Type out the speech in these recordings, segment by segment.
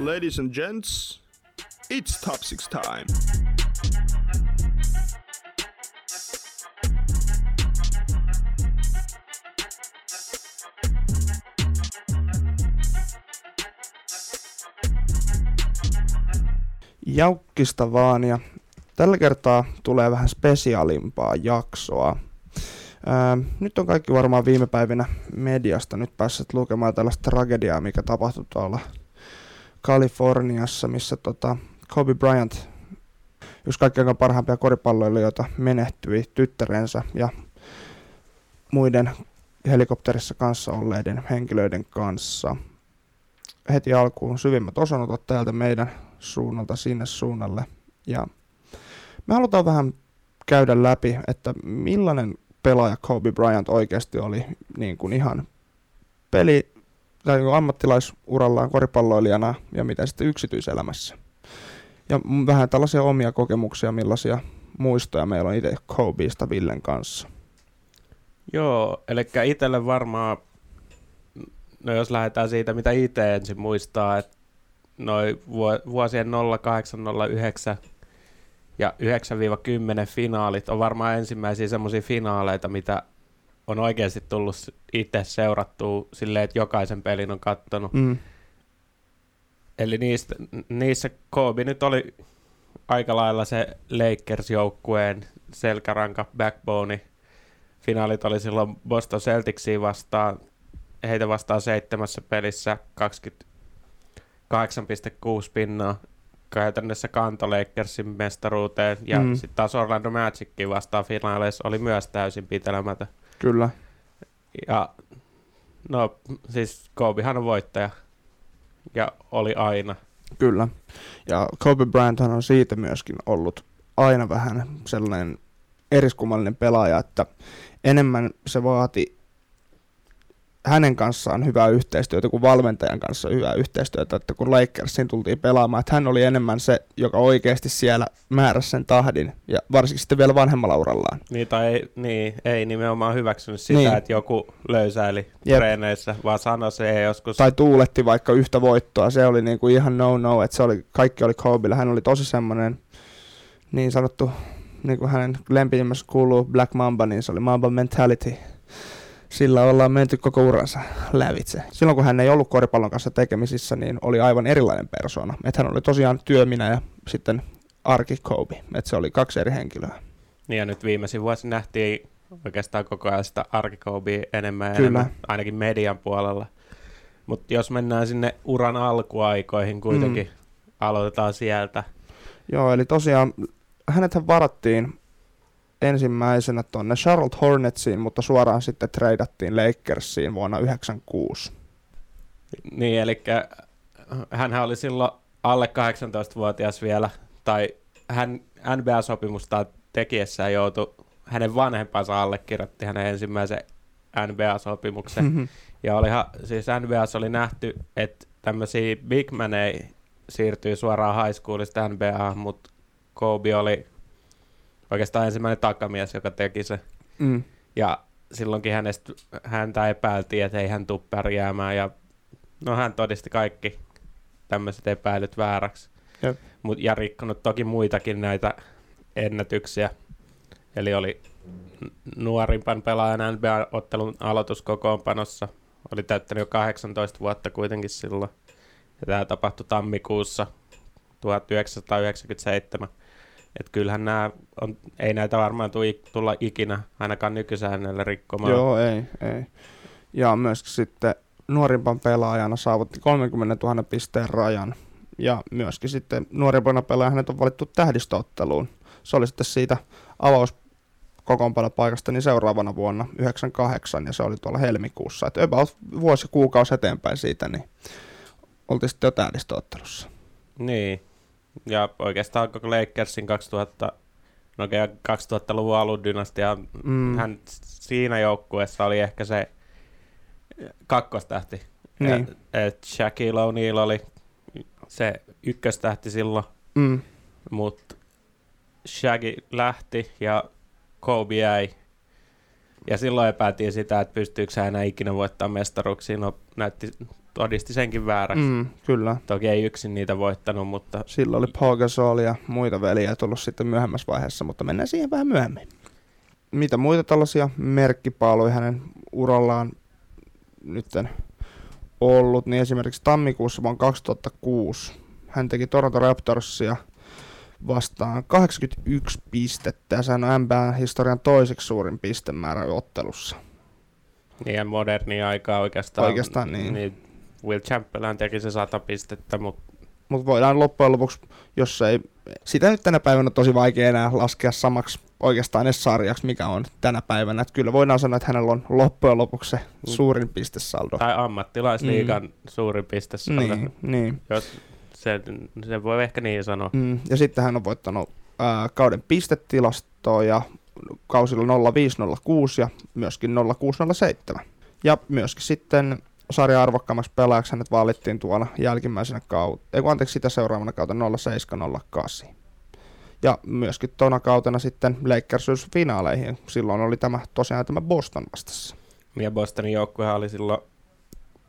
Ladies and gents, it's top six time. Jaukkista vaan ja tällä kertaa tulee vähän spesiaalimpaa jaksoa. Ää, nyt on kaikki varmaan viime päivinä mediasta nyt päässyt lukemaan tällaista tragediaa, mikä tapahtui tuolla Kaliforniassa, missä tota Kobe Bryant, yksi kaikkein parhaimpia koripalloilijoita, menehtyi tyttärensä ja muiden helikopterissa kanssa olleiden henkilöiden kanssa. Heti alkuun syvimmät osanotot täältä meidän suunnalta sinne suunnalle. Ja me halutaan vähän käydä läpi, että millainen pelaaja Kobe Bryant oikeasti oli niin kuin ihan peli tai niin kuin ammattilaisurallaan koripalloilijana ja mitä sitten yksityiselämässä. Ja vähän tällaisia omia kokemuksia, millaisia muistoja meillä on itse Kobeista Villen kanssa. Joo, eli itselle varmaan, no jos lähdetään siitä, mitä itse ensin muistaa, että noin vuosien 0809 ja 9-10 finaalit on varmaan ensimmäisiä semmoisia finaaleita, mitä on oikeasti tullut itse seurattua silleen, että jokaisen pelin on kattonut. Mm. Eli niistä, niissä Kobe nyt oli aika lailla se Lakers-joukkueen selkäranka, backbone. Finaalit oli silloin Boston Celticsia vastaan, heitä vastaan seitsemässä pelissä 28,6 pinnaa käytännössä kanto Lakersin mestaruuteen, ja mm. sitten taas Orlando Magickin vastaan finaaleissa oli myös täysin pitelemätön. Kyllä. Ja no siis Kobehan on voittaja, ja oli aina. Kyllä. Ja Kobe Bryant on siitä myöskin ollut aina vähän sellainen eriskummallinen pelaaja, että enemmän se vaati hänen kanssaan hyvää yhteistyötä kuin valmentajan kanssa hyvää yhteistyötä, että kun Lakersin tultiin pelaamaan, että hän oli enemmän se, joka oikeasti siellä määräsi sen tahdin, ja varsinkin sitten vielä vanhemmalla urallaan. Niin, tai ei, niin, ei nimenomaan hyväksynyt sitä, niin. että joku löysäili Jep. treeneissä, vaan sanoi se joskus. Tai tuuletti vaikka yhtä voittoa, se oli niinku ihan no-no, että se oli, kaikki oli Kobelle, hän oli tosi semmoinen niin sanottu, niin kuin hänen lempinimessä kuuluu Black Mamba, niin se oli Mamba mentality sillä ollaan menty koko uransa lävitse. Silloin kun hän ei ollut koripallon kanssa tekemisissä, niin oli aivan erilainen persona. Että hän oli tosiaan työminä ja sitten Arki Kobe. Että se oli kaksi eri henkilöä. Niin ja nyt viimeisin vuosi nähtiin oikeastaan koko ajan sitä Arki Kobe enemmän ja Kyllä. enemmän, ainakin median puolella. Mutta jos mennään sinne uran alkuaikoihin kuitenkin, mm. aloitetaan sieltä. Joo, eli tosiaan hänet varattiin ensimmäisenä tuonne Charlotte Hornetsiin, mutta suoraan sitten treidattiin Lakersiin vuonna 1996. Niin, eli hän oli silloin alle 18-vuotias vielä, tai hän NBA-sopimusta tekiessään joutui, hänen vanhempansa allekirjoitti hänen ensimmäisen NBA-sopimuksen. Mm-hmm. Ja olihan, siis NBAssa oli nähty, että tämmöisiä big maneja siirtyy suoraan high schoolista NBA, mutta Kobe oli oikeastaan ensimmäinen takamies, joka teki se. Mm. Ja silloinkin hänestä, häntä epäiltiin, että ei hän tule pärjäämään. Ja no hän todisti kaikki tämmöiset epäilyt vääräksi. Jep. Mut, ja rikkonut toki muitakin näitä ennätyksiä. Eli oli nuorimpan pelaajan NBA-ottelun aloituskokoonpanossa. Oli täyttänyt jo 18 vuotta kuitenkin silloin. Ja tämä tapahtui tammikuussa 1997. Että kyllähän nämä on, ei näitä varmaan tulla ikinä ainakaan nykysäännöllä rikkomaan. Joo, ei, ei. Ja myös sitten nuorimpan pelaajana saavutti 30 000 pisteen rajan. Ja myöskin sitten nuorimpana pelaajana hänet on valittu tähdistöotteluun. Se oli sitten siitä avaus paikasta niin seuraavana vuonna 98 ja se oli tuolla helmikuussa. Että about vuosi kuukausi eteenpäin siitä, niin oltiin sitten jo tähdistöottelussa. Niin, ja oikeastaan koko Lakersin 2000, no 2000-luvun alun dynastia, mm. hän siinä joukkueessa oli ehkä se kakkostähti. Niin. Et Shaquille O'Neal oli se ykköstähti silloin, mm. mutta Shaggy lähti ja Kobe jäi. Ja silloin epäiltiin sitä, että pystyykö hän enää ikinä voittamaan mestaruuksia. No, näytti todisti senkin vääräksi. Mm. Kyllä. Toki ei yksin niitä voittanut, mutta Sillä oli Paul Gasol ja muita veljiä tullut sitten myöhemmässä vaiheessa, mutta mennään siihen vähän myöhemmin. Mitä muita tällaisia merkkipaaluja hänen urallaan nytten ollut, niin esimerkiksi tammikuussa vuonna 2006 hän teki Toronto Raptorsia vastaan 81 pistettä ja sehän on NBA-historian toiseksi suurin pistemäärä ottelussa. niin modernia aikaa oikeastaan. Oikeastaan niin. niin Will Chamberlain teki se 100 pistettä, mutta Mutta voidaan loppujen lopuksi, jos ei, sitä nyt tänä päivänä on tosi vaikea enää laskea samaksi oikeastaan edes sarjaksi, mikä on tänä päivänä. Että kyllä voidaan sanoa, että hänellä on loppujen lopuksi se suurin pistesaldo. tai ammattilaisliigan mm. suurin pistesaldo. Niin, niin. Jos se, se voi ehkä niin sanoa. Mm. Ja sitten hän on voittanut ää, kauden pistetilastoa ja kausilla 0506 ja myöskin 0607. Ja myöskin sitten sarjan arvokkaammaksi pelaajaksi hänet valittiin tuolla jälkimmäisenä kautta, ei anteeksi sitä seuraavana kautena 0708. Ja myöskin tuona kautena sitten Lakers finaaleihin. Silloin oli tämä tosiaan tämä Boston vastassa. Ja Bostonin joukkuehan oli silloin,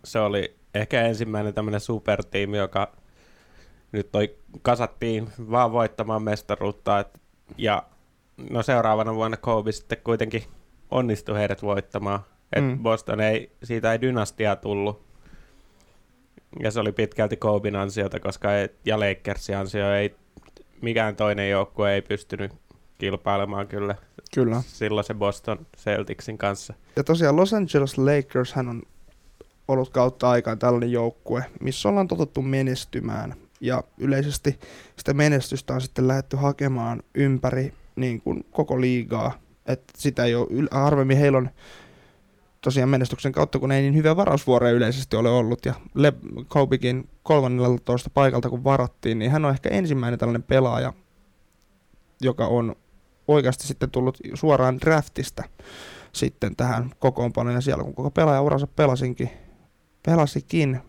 se oli ehkä ensimmäinen tämmöinen supertiimi, joka nyt toi kasattiin vaan voittamaan mestaruutta. Et, ja no seuraavana vuonna Kobe sitten kuitenkin onnistui heidät voittamaan. Et Mm. Boston ei, siitä ei dynastiaa tullut. Ja se oli pitkälti Koben ansiota, koska ei, ja Lakersin ansio ei, mikään toinen joukkue ei pystynyt kilpailemaan kyllä Kyllä. silloin se Boston Celticsin kanssa. Ja tosiaan Los Angeles Lakers hän on ollut kautta aikaan tällainen joukkue, missä ollaan totuttu menestymään. Ja yleisesti sitä menestystä on sitten lähdetty hakemaan ympäri niin kuin koko liigaa. että sitä ei ole, harvemmin heillä on tosiaan menestyksen kautta, kun ei niin hyviä varausvuoroja yleisesti ole ollut. Ja Le- Kobekin 13 paikalta kun varattiin, niin hän on ehkä ensimmäinen tällainen pelaaja, joka on oikeasti sitten tullut suoraan draftista sitten tähän kokoonpanoon. Ja siellä kun koko pelaajauransa pelasinkin, pelasikin,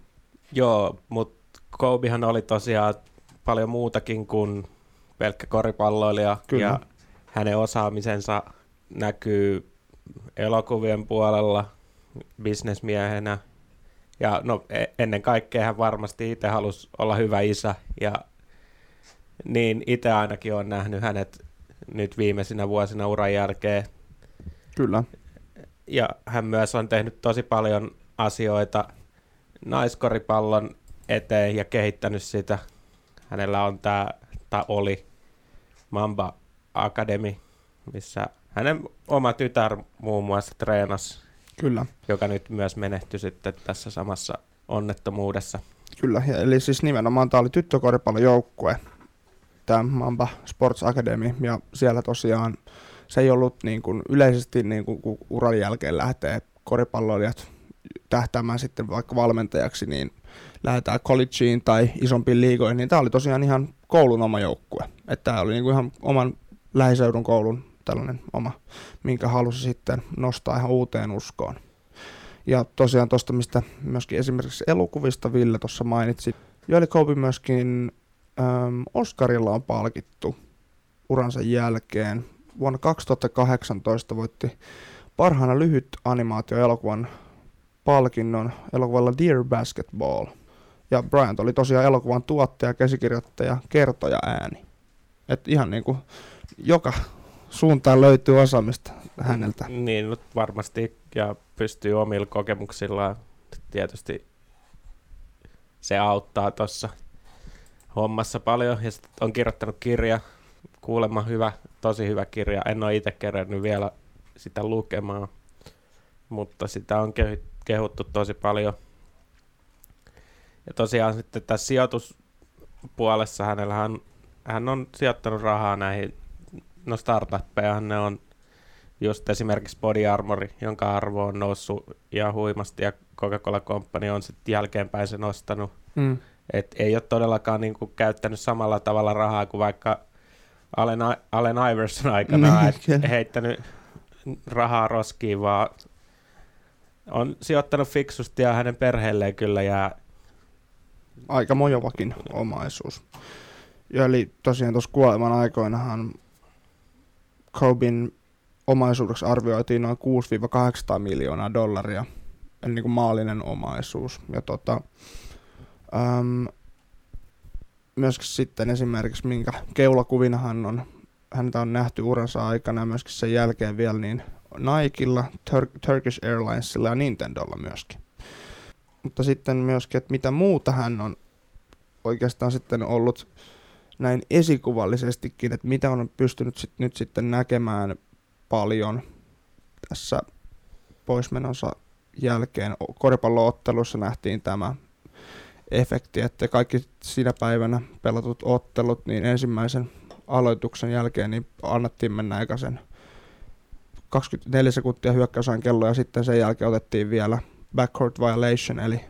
Joo, mutta Kobehan oli tosiaan paljon muutakin kuin pelkkä koripalloilija. Kyllä. Ja hänen osaamisensa näkyy elokuvien puolella bisnesmiehenä. Ja no, e- ennen kaikkea hän varmasti itse halusi olla hyvä isä. Ja niin itse ainakin on nähnyt hänet nyt viimeisinä vuosina uran jälkeen. kyllä, Ja hän myös on tehnyt tosi paljon asioita naiskoripallon eteen ja kehittänyt sitä. Hänellä on tämä, tai oli Mamba Academy, missä hänen oma tytär muun muassa treenasi, kyllä. joka nyt myös menehtyi sitten tässä samassa onnettomuudessa. Kyllä, eli siis nimenomaan tämä oli tyttökoripallojoukkue, tämä Mamba Sports Academy, ja siellä tosiaan se ei ollut niin kuin yleisesti, niin kuin, kun uran jälkeen lähtee koripalloilijat tähtäämään sitten vaikka valmentajaksi, niin lähdetään collegeen tai isompiin liigoihin, niin tämä oli tosiaan ihan koulun oma joukkue. Että tämä oli niin kuin ihan oman lähiseudun koulun tällainen oma, minkä halusi sitten nostaa ihan uuteen uskoon. Ja tosiaan tuosta, mistä myöskin esimerkiksi elokuvista Ville tuossa mainitsi, Joeli Kobe myöskin äm, Oscarilla on palkittu uransa jälkeen. Vuonna 2018 voitti parhaana lyhyt animaatioelokuvan palkinnon elokuvalla Dear Basketball. Ja Bryant oli tosiaan elokuvan tuottaja, käsikirjoittaja, kertoja ääni. Et ihan niin kuin joka suuntaan löytyy osaamista häneltä. Niin, nyt varmasti, ja pystyy omilla kokemuksillaan tietysti se auttaa tuossa hommassa paljon, ja sit on kirjoittanut kirja, kuulemma hyvä, tosi hyvä kirja, en ole itse kerännyt vielä sitä lukemaan, mutta sitä on kehu- kehuttu tosi paljon. Ja tosiaan sitten tässä sijoituspuolessa hänellä hän, hän on sijoittanut rahaa näihin, no startuppejahan ne on just esimerkiksi Body Armor, jonka arvo on noussut ihan huimasti ja Coca-Cola Company on sitten jälkeenpäin sen ostanut. Mm. Et ei ole todellakaan niinku käyttänyt samalla tavalla rahaa kuin vaikka Allen, Allen Iverson aikana, Niin, et heittänyt rahaa roskiin, vaan on sijoittanut fiksusti ja hänen perheelleen kyllä jää aika mojovakin omaisuus. Ja eli tosiaan tuossa kuoleman aikoinahan Kobin omaisuudeksi arvioitiin noin 6-800 miljoonaa dollaria. eli niin kuin maallinen omaisuus. Ja tota, äm, myöskin sitten esimerkiksi, minkä keulakuvina hän on, häntä on nähty uransa aikana ja myöskin sen jälkeen vielä niin Nikella, Tur- Turkish Airlinesilla ja Nintendolla myöskin. Mutta sitten myöskin, että mitä muuta hän on oikeastaan sitten ollut näin esikuvallisestikin, että mitä on pystynyt sit, nyt sitten näkemään paljon tässä poismenonsa jälkeen. Koripalloottelussa nähtiin tämä efekti, että kaikki siinä päivänä pelatut ottelut, niin ensimmäisen aloituksen jälkeen niin annettiin mennä ekaisen 24 sekuntia hyökkäysajan kello ja sitten sen jälkeen otettiin vielä backcourt violation, eli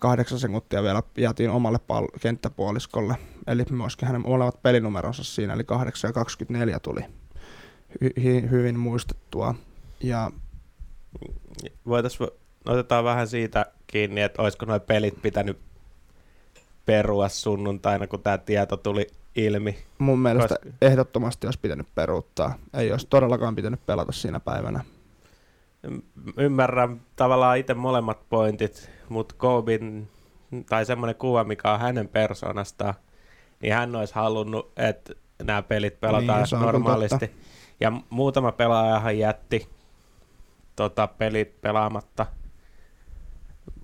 kahdeksan sekuntia vielä jäätiin omalle pal- kenttäpuoliskolle, eli myöskin hänen molemmat pelinumeronsa siinä, eli 8 ja 24 tuli hy- hy- hyvin muistettua. Ja Voitaisiin, otetaan vähän siitä kiinni, että olisiko nuo pelit pitänyt perua sunnuntaina, kun tämä tieto tuli ilmi. mun mielestä Koska... ehdottomasti olisi pitänyt peruuttaa. Ei olisi todellakaan pitänyt pelata siinä päivänä. Ymmärrän tavallaan itse molemmat pointit, mutta Kobin, tai semmoinen kuva, mikä on hänen persoonastaan, niin hän olisi halunnut, että nämä pelit pelataan niin, normaalisti. Ja muutama pelaajahan jätti tota, pelit pelaamatta.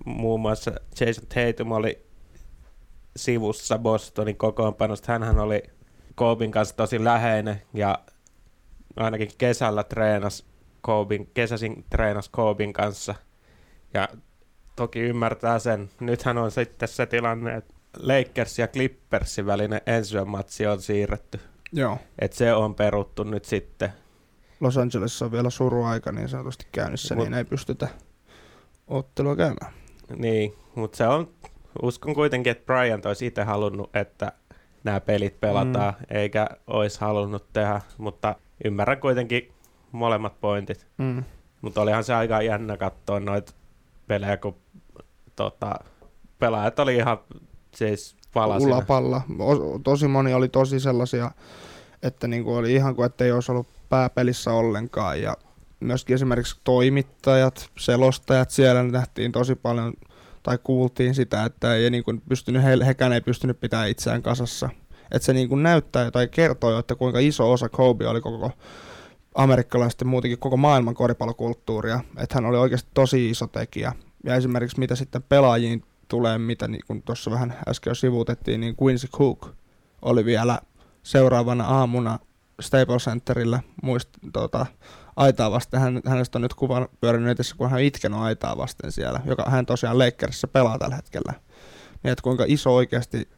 Muun muassa Jason Tatum oli sivussa Bostonin kokoonpanosta. Hänhän oli Kobin kanssa tosi läheinen ja ainakin kesällä treenas Kobin, kesäsin treenas Kobin kanssa. Ja toki ymmärtää sen. Nythän on sitten se tilanne, että Lakers ja Clippersin välinen ensimmäinen matsi on siirretty. Joo. Et se on peruttu nyt sitten. Los Angelesissa on vielä suruaika niin sanotusti käynnissä, Mut, niin ei pystytä ottelua käymään. Niin, mutta se on, uskon kuitenkin, että Bryant olisi itse halunnut, että nämä pelit pelataan, mm. eikä olisi halunnut tehdä, mutta ymmärrän kuitenkin molemmat pointit. Mm. Mutta olihan se aika jännä katsoa noita pelejä, kun tota, pelaajat oli ihan siis palasina. Ulapalla. Tosi moni oli tosi sellaisia, että niinku oli ihan kuin ettei olisi ollut pääpelissä ollenkaan. Ja myöskin esimerkiksi toimittajat, selostajat, siellä nähtiin tosi paljon tai kuultiin sitä, että ei niin kuin pystynyt, he, hekään ei pystynyt pitämään itseään kasassa. Että se niin kuin näyttää tai kertoo, että kuinka iso osa Kobe oli koko amerikkalaisten muutenkin koko maailman koripallokulttuuria, että hän oli oikeasti tosi iso tekijä. Ja esimerkiksi mitä sitten pelaajiin tulee, mitä niin kuin tuossa vähän äsken jo sivuutettiin, niin Quincy Cook oli vielä seuraavana aamuna Staples Centerillä muist, tota, aitaa vasten. Hän, hänestä on nyt kuvan pyörinyt netissä, kun hän itkenut aitaa vasten siellä, joka hän tosiaan Lakersissa pelaa tällä hetkellä. Niin, että kuinka iso oikeasti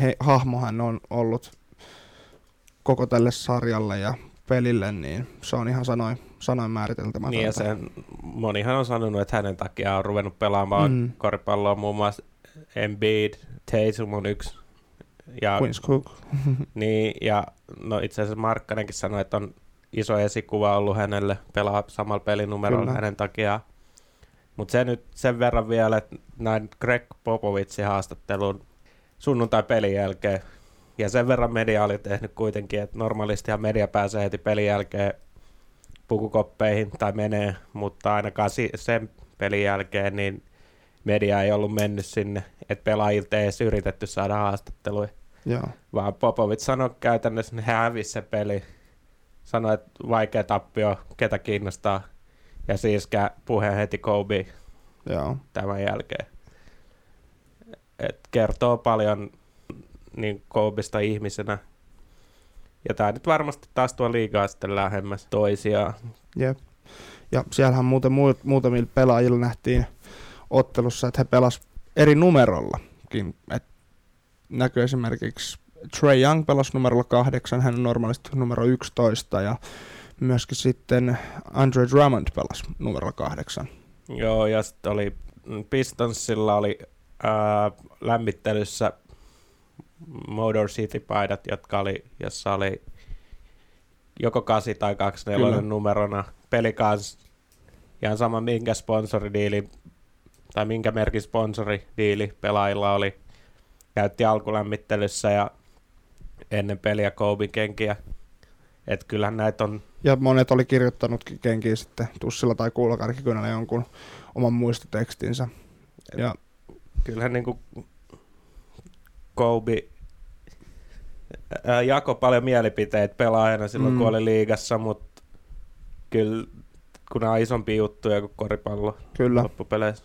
he, hahmo hän on ollut koko tälle sarjalle ja pelille, niin se on ihan sanoin, sanoin määriteltämätöntä. Niin ja sen, monihan on sanonut, että hänen takia on ruvennut pelaamaan mm. koripalloa, muun muassa Embiid, Tatum on yksi. Ja, Queen's Cook. niin, ja no itse asiassa Markkanenkin sanoi, että on iso esikuva ollut hänelle, pelaa samalla pelinumerolla Kyllä. hänen takiaan. Mutta se nyt sen verran vielä, että näin Greg Popovitsin haastattelun sunnuntai-pelin jälkeen ja sen verran media oli tehnyt kuitenkin, että normaalistihan media pääsee heti pelin jälkeen pukukoppeihin tai menee, mutta ainakaan sen pelin jälkeen niin media ei ollut mennyt sinne, että pelaajilta ei edes yritetty saada haastatteluja. Joo. Vaan Popovic sanoi käytännössä, että he hävisi se peli. Sanoi, että vaikea tappio, ketä kiinnostaa. Ja siis puhe heti Kobe Joo. tämän jälkeen. Et kertoo paljon niin Koobista ihmisenä. Ja tämä nyt varmasti taas tuo liigaa sitten lähemmäs toisiaan. Jep. Ja siellähän muuten muutamilla pelaajilla nähtiin ottelussa, että he pelas eri numerollakin. Et näkyy esimerkiksi Trey Young pelasi numerolla kahdeksan, hän on normaalisti numero 11 ja myöskin sitten Andre Drummond pelasi numerolla kahdeksan. Joo, ja sitten oli Pistonsilla oli ää, lämmittelyssä Motor City-paidat, jotka oli, jossa oli joko 8 tai 24 numerona. Peli kanssa ihan sama minkä sponsoridiili tai minkä merkin sponsoridiili pelaajilla oli. Käytti alkulämmittelyssä ja ennen peliä Kobe kenkiä. Että kyllähän näitä on... Ja monet oli kirjoittanutkin kenkiin sitten tussilla tai kuulokarkikynällä jonkun oman muistotekstinsä. Ja Kyllähän niin kuin Kobe ää, jako paljon mielipiteitä pelaajana silloin, mm. Kun oli liigassa, mutta kyllä kun nämä on isompia juttuja kuin koripallo kyllä. loppupeleissä.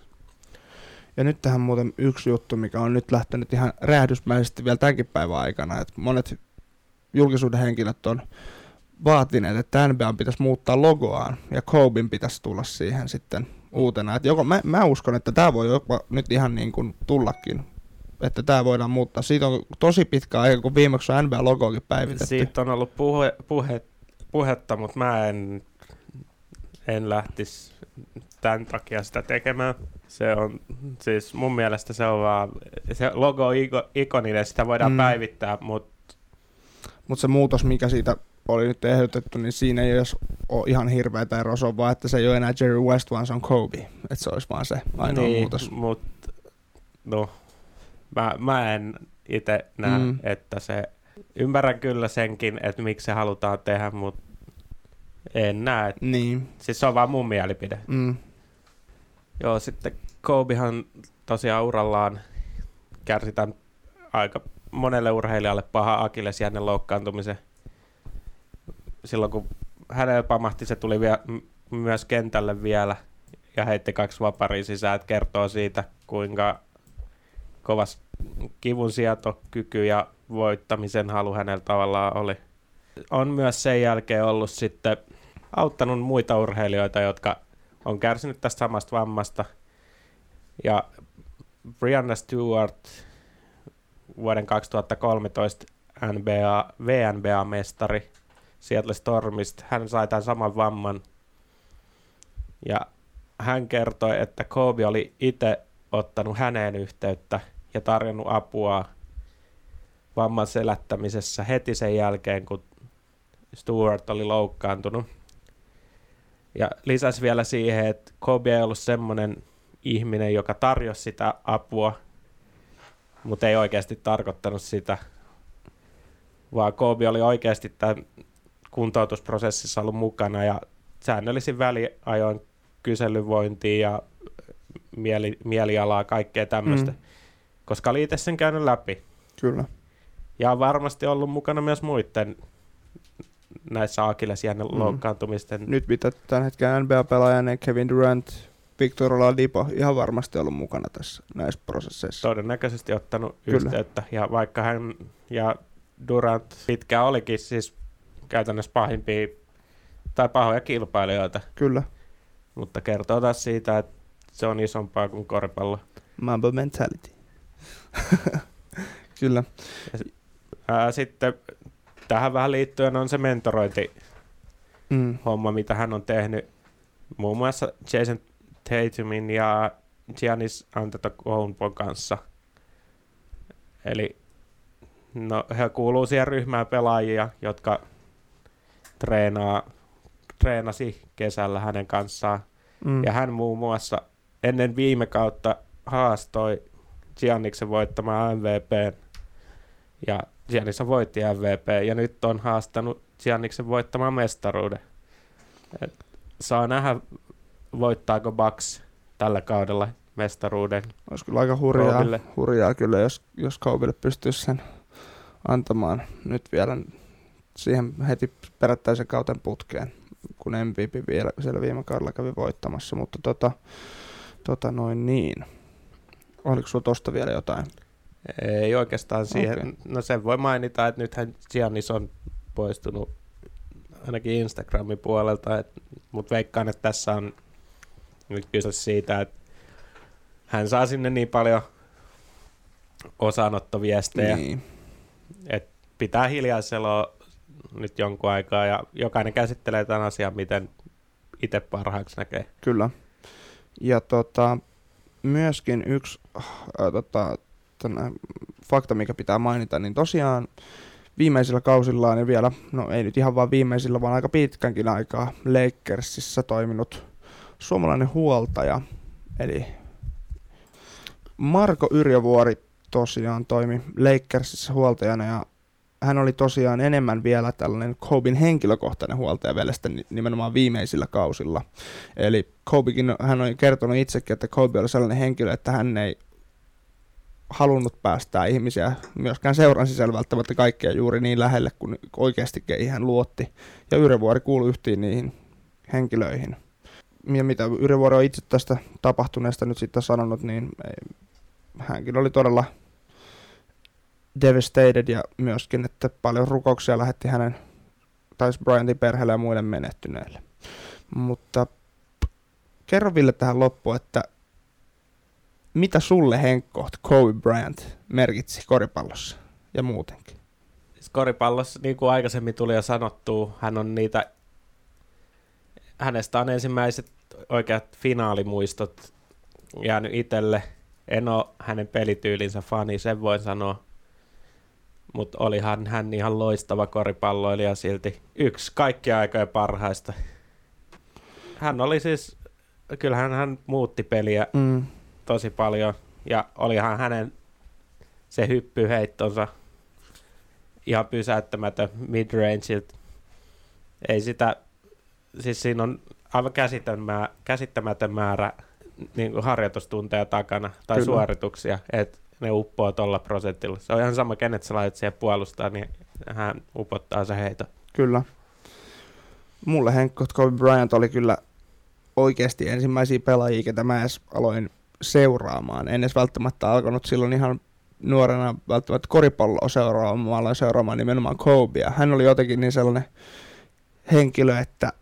Ja nyt tähän muuten yksi juttu, mikä on nyt lähtenyt ihan räjähdysmäisesti vielä tämänkin päivän aikana, että monet julkisuuden henkilöt on vaatineet, että NBA pitäisi muuttaa logoaan ja Koben pitäisi tulla siihen sitten uutena. Et joko, mä, mä uskon, että tämä voi jopa nyt ihan niin kuin tullakin, että tämä voidaan muuttaa. Siitä on tosi pitkä aika, kun viimeksi on NBA-logoakin päivitetty. Siitä on ollut puhe, puhe, puhetta, mutta mä en, en lähtisi tämän takia sitä tekemään. Se on, siis mun mielestä se on vaan, se logo on iko, ikoninen, sitä voidaan Mm. päivittää, mutta Mutta se muutos, mikä siitä oli nyt ehdotettu, niin siinä ei edes ole ihan hirveätä eroa, se on vaan, että se ei ole enää Jerry West, vaan se on Kobe. Että se olisi vaan se ainoa niin, muutos. Mut, no, mä, mä en itse näe, Mm. että se, ymmärrän kyllä senkin, että miksi se halutaan tehdä, mutta en näe. Niin. Siis se on vaan mun mielipide. Mm. Joo, sitten Kobehan tosiaan urallaan kärsi tämän aika monelle urheilijalle paha akillesjännen loukkaantumisen. Silloin kun hänelle pamahti, se tuli vielä, m- myös kentälle vielä ja heitti kaksi vaparia sisään, että kertoo siitä, kuinka kovas kivun sietokyky ja voittamisen halu hänellä tavallaan oli. On myös sen jälkeen ollut sitten auttanut muita urheilijoita, jotka on kärsinyt tästä samasta vammasta. Ja Brianna Stewart, vuoden 2013 NBA, VNBA-mestari Seattle Stormista, hän sai tämän saman vamman. Ja hän kertoi, että Kobe oli itse ottanut häneen yhteyttä ja tarjonnut apua vamman selättämisessä heti sen jälkeen, kun Stewart oli loukkaantunut. Ja lisäsi vielä siihen, että Kobe ei ollut semmoinen ihminen, joka tarjosi sitä apua, mutta ei oikeasti tarkoittanut sitä, vaan Kobe oli oikeasti tämän kuntoutusprosessissa ollut mukana ja säännöllisin väliajoin kyselyvointia ja mieli, mielialaa, kaikkea tämmöistä, Mm. Koska oli itse sen käynyt läpi. Kyllä. Ja on varmasti ollut mukana myös muiden näissä akillesjännen Mm. mm. loukkaantumisten. Nyt mitä tämän hetken NBA-pelaaja, niin Kevin Durant, Victor Oladipo ihan varmasti ollut mukana tässä näissä prosesseissa. todennäköisesti ottanut. Kyllä. yhteyttä. Ja vaikka hän ja Durant pitkään olikin siis käytännössä pahimpia tai pahoja kilpailijoita, Kyllä. mutta kertoo taas siitä, että se on isompaa kuin koripallo. Mamba mentality. Kyllä. Ää, sitten tähän vähän liittyen on se mentorointi Mm. homma, mitä hän on tehnyt muun muassa Jason Tatumin ja Giannis Antetokounmpon kanssa. Eli no, he kuuluu siihen ryhmään pelaajia, jotka treenaa, treenasi kesällä hänen kanssaan. Mm. Ja hän muun muassa ennen viime kautta haastoi Gianniksen voittamaan MVP. Ja Giannis voitti MVP ja nyt on haastanut Gianniksen voittamaan mestaruuden. Et saa nähdä, voittaako Bucks tällä kaudella mestaruuden. Olisi kyllä aika hurjaa, hurjaa kyllä, jos, jos Kobelle pystyisi sen antamaan nyt vielä siihen heti perättäisen kauten putkeen, kun MVP vielä siellä viime kaudella kävi voittamassa, mutta tota, tota noin niin. Oliko sulla tosta vielä jotain? Ei oikeastaan siihen. Okei. No sen voi mainita, että nythän Giannis on poistunut ainakin Instagramin puolelta, mutta veikkaan, että tässä on nyt kyse siitä, että hän saa sinne niin paljon osanottoviestejä. Niin. että pitää hiljaisella nyt jonkun aikaa ja jokainen käsittelee tämän asian, miten itse parhaaksi näkee. Kyllä. Ja tota, myöskin yksi äh, tota, tänä, fakta, mikä pitää mainita, niin tosiaan viimeisillä kausillaan ja vielä, no ei nyt ihan vaan viimeisillä, vaan aika pitkänkin aikaa Lakersissa toiminut suomalainen huoltaja, eli Marko Yrjövuori tosiaan toimi Lakersissa huoltajana ja hän oli tosiaan enemmän vielä tällainen Kobin henkilökohtainen huoltaja velestä nimenomaan viimeisillä kausilla. Eli Kobekin, hän on kertonut itsekin, että Kobe oli sellainen henkilö, että hän ei halunnut päästää ihmisiä myöskään seuran sisällä välttämättä kaikkia juuri niin lähelle kuin oikeasti hän luotti. Ja Yrevuori kuului yhtiin niihin henkilöihin. Ja mitä Yrevuori on itse tästä tapahtuneesta nyt sitten sanonut, niin hänkin oli todella devastated ja myöskin, että paljon rukouksia lähetti hänen tai Bryantin perheelle ja muille menehtyneille. Mutta kerro Ville tähän loppuun, että mitä sulle Henkko Kobe Bryant merkitsi koripallossa ja muutenkin? Siis koripallossa, niin kuin aikaisemmin tuli jo sanottu, hän on niitä, hänestä on ensimmäiset oikeat finaalimuistot jäänyt itselle. En ole hänen pelityylinsä fani, sen voin sanoa. Mutta olihan hän ihan loistava koripalloilija silti. Yksi kaikkia aikojen parhaista. Hän oli siis, kyllähän hän muutti peliä mm tosi paljon. Ja olihan hänen se hyppyheittonsa ihan pysäyttämätön midrangeilta. Ei sitä, siis siinä on aivan käsittämätön, käsittämätön määrä niin kuin harjoitustunteja takana tai Kyllä. suorituksia, että ne uppoo tuolla prosentilla. Se on ihan sama, kenet sä laitat siihen puolustaa, niin hän upottaa se heito. Kyllä. Mulle Henkko Kobe Bryant oli kyllä oikeasti ensimmäisiä pelaajia, ketä mä edes aloin seuraamaan. En edes välttämättä alkanut silloin ihan nuorena välttämättä koripalloa seuraamaan, aloin seuraamaan nimenomaan Kobea. Hän oli jotenkin niin sellainen henkilö, että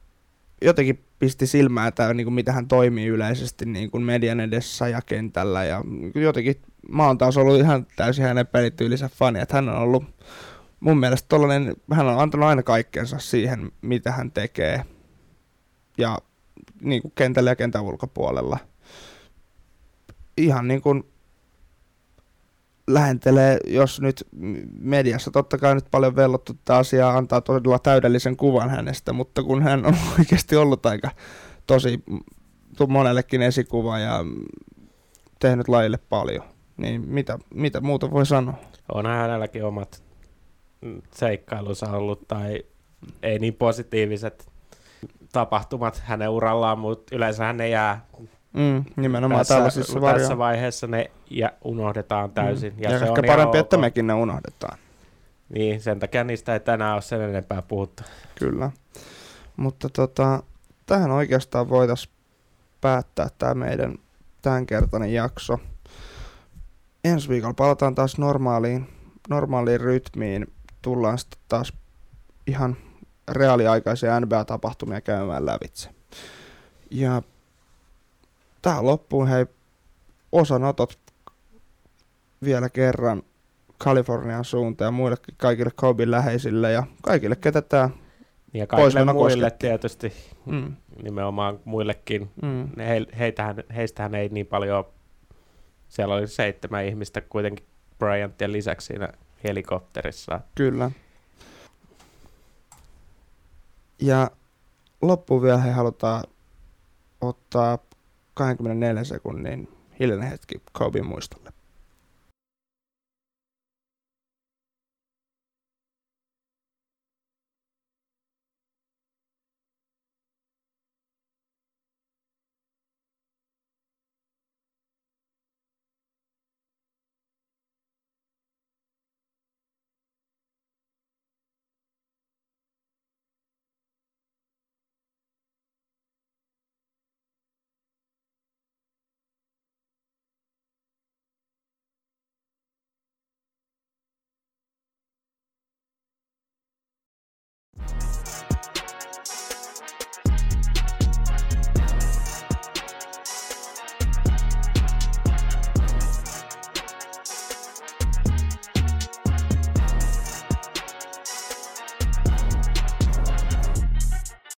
jotenkin pisti silmää tämä, niin kuin mitä hän toimii yleisesti niin kuin median edessä ja kentällä. Ja jotenkin mä oon taas ollut ihan täysin hänen pelityylisä fani, että hän on ollut mun mielestä tollainen, hän on antanut aina kaikkensa siihen, mitä hän tekee. Ja niin kuin kentällä ja kentän ulkopuolella ihan niin kuin lähentelee, jos nyt mediassa totta kai nyt paljon vellottu tätä asiaa, antaa todella täydellisen kuvan hänestä, mutta kun hän on oikeasti ollut aika tosi monellekin esikuva ja tehnyt lajille paljon, niin mitä, mitä muuta voi sanoa? On hänelläkin omat seikkailunsa ollut tai ei niin positiiviset tapahtumat hänen urallaan, mutta yleensä hän ei jää Mm, nimenomaan tässä, tällaisissa Tässä vaiheessa ne ja unohdetaan täysin. Mm. Ja, ja se ehkä on parempi, että mekin ne unohdetaan. Niin, sen takia niistä ei tänään ole sen enempää puhuttu. Kyllä. Mutta tota, tähän oikeastaan voitaisiin päättää tämä meidän tämänkertainen jakso. Ensi viikolla palataan taas normaaliin, normaaliin rytmiin. Tullaan sitten taas ihan reaaliaikaisia NBA-tapahtumia käymään lävitse. Ja tähän loppuun hei osanotot vielä kerran Kalifornian suuntaan ja muille kaikille Kobe läheisille ja kaikille, ketä tämä ja kaikille muille kosketti. tietysti, mm. nimenomaan muillekin. Mm. He, heitähän, heistähän ei niin paljon Siellä oli seitsemän ihmistä kuitenkin Bryantien lisäksi siinä helikopterissa. Kyllä. Ja loppuun vielä he halutaan ottaa 24 sekunnin hiljainen hetki Kobe muistolle.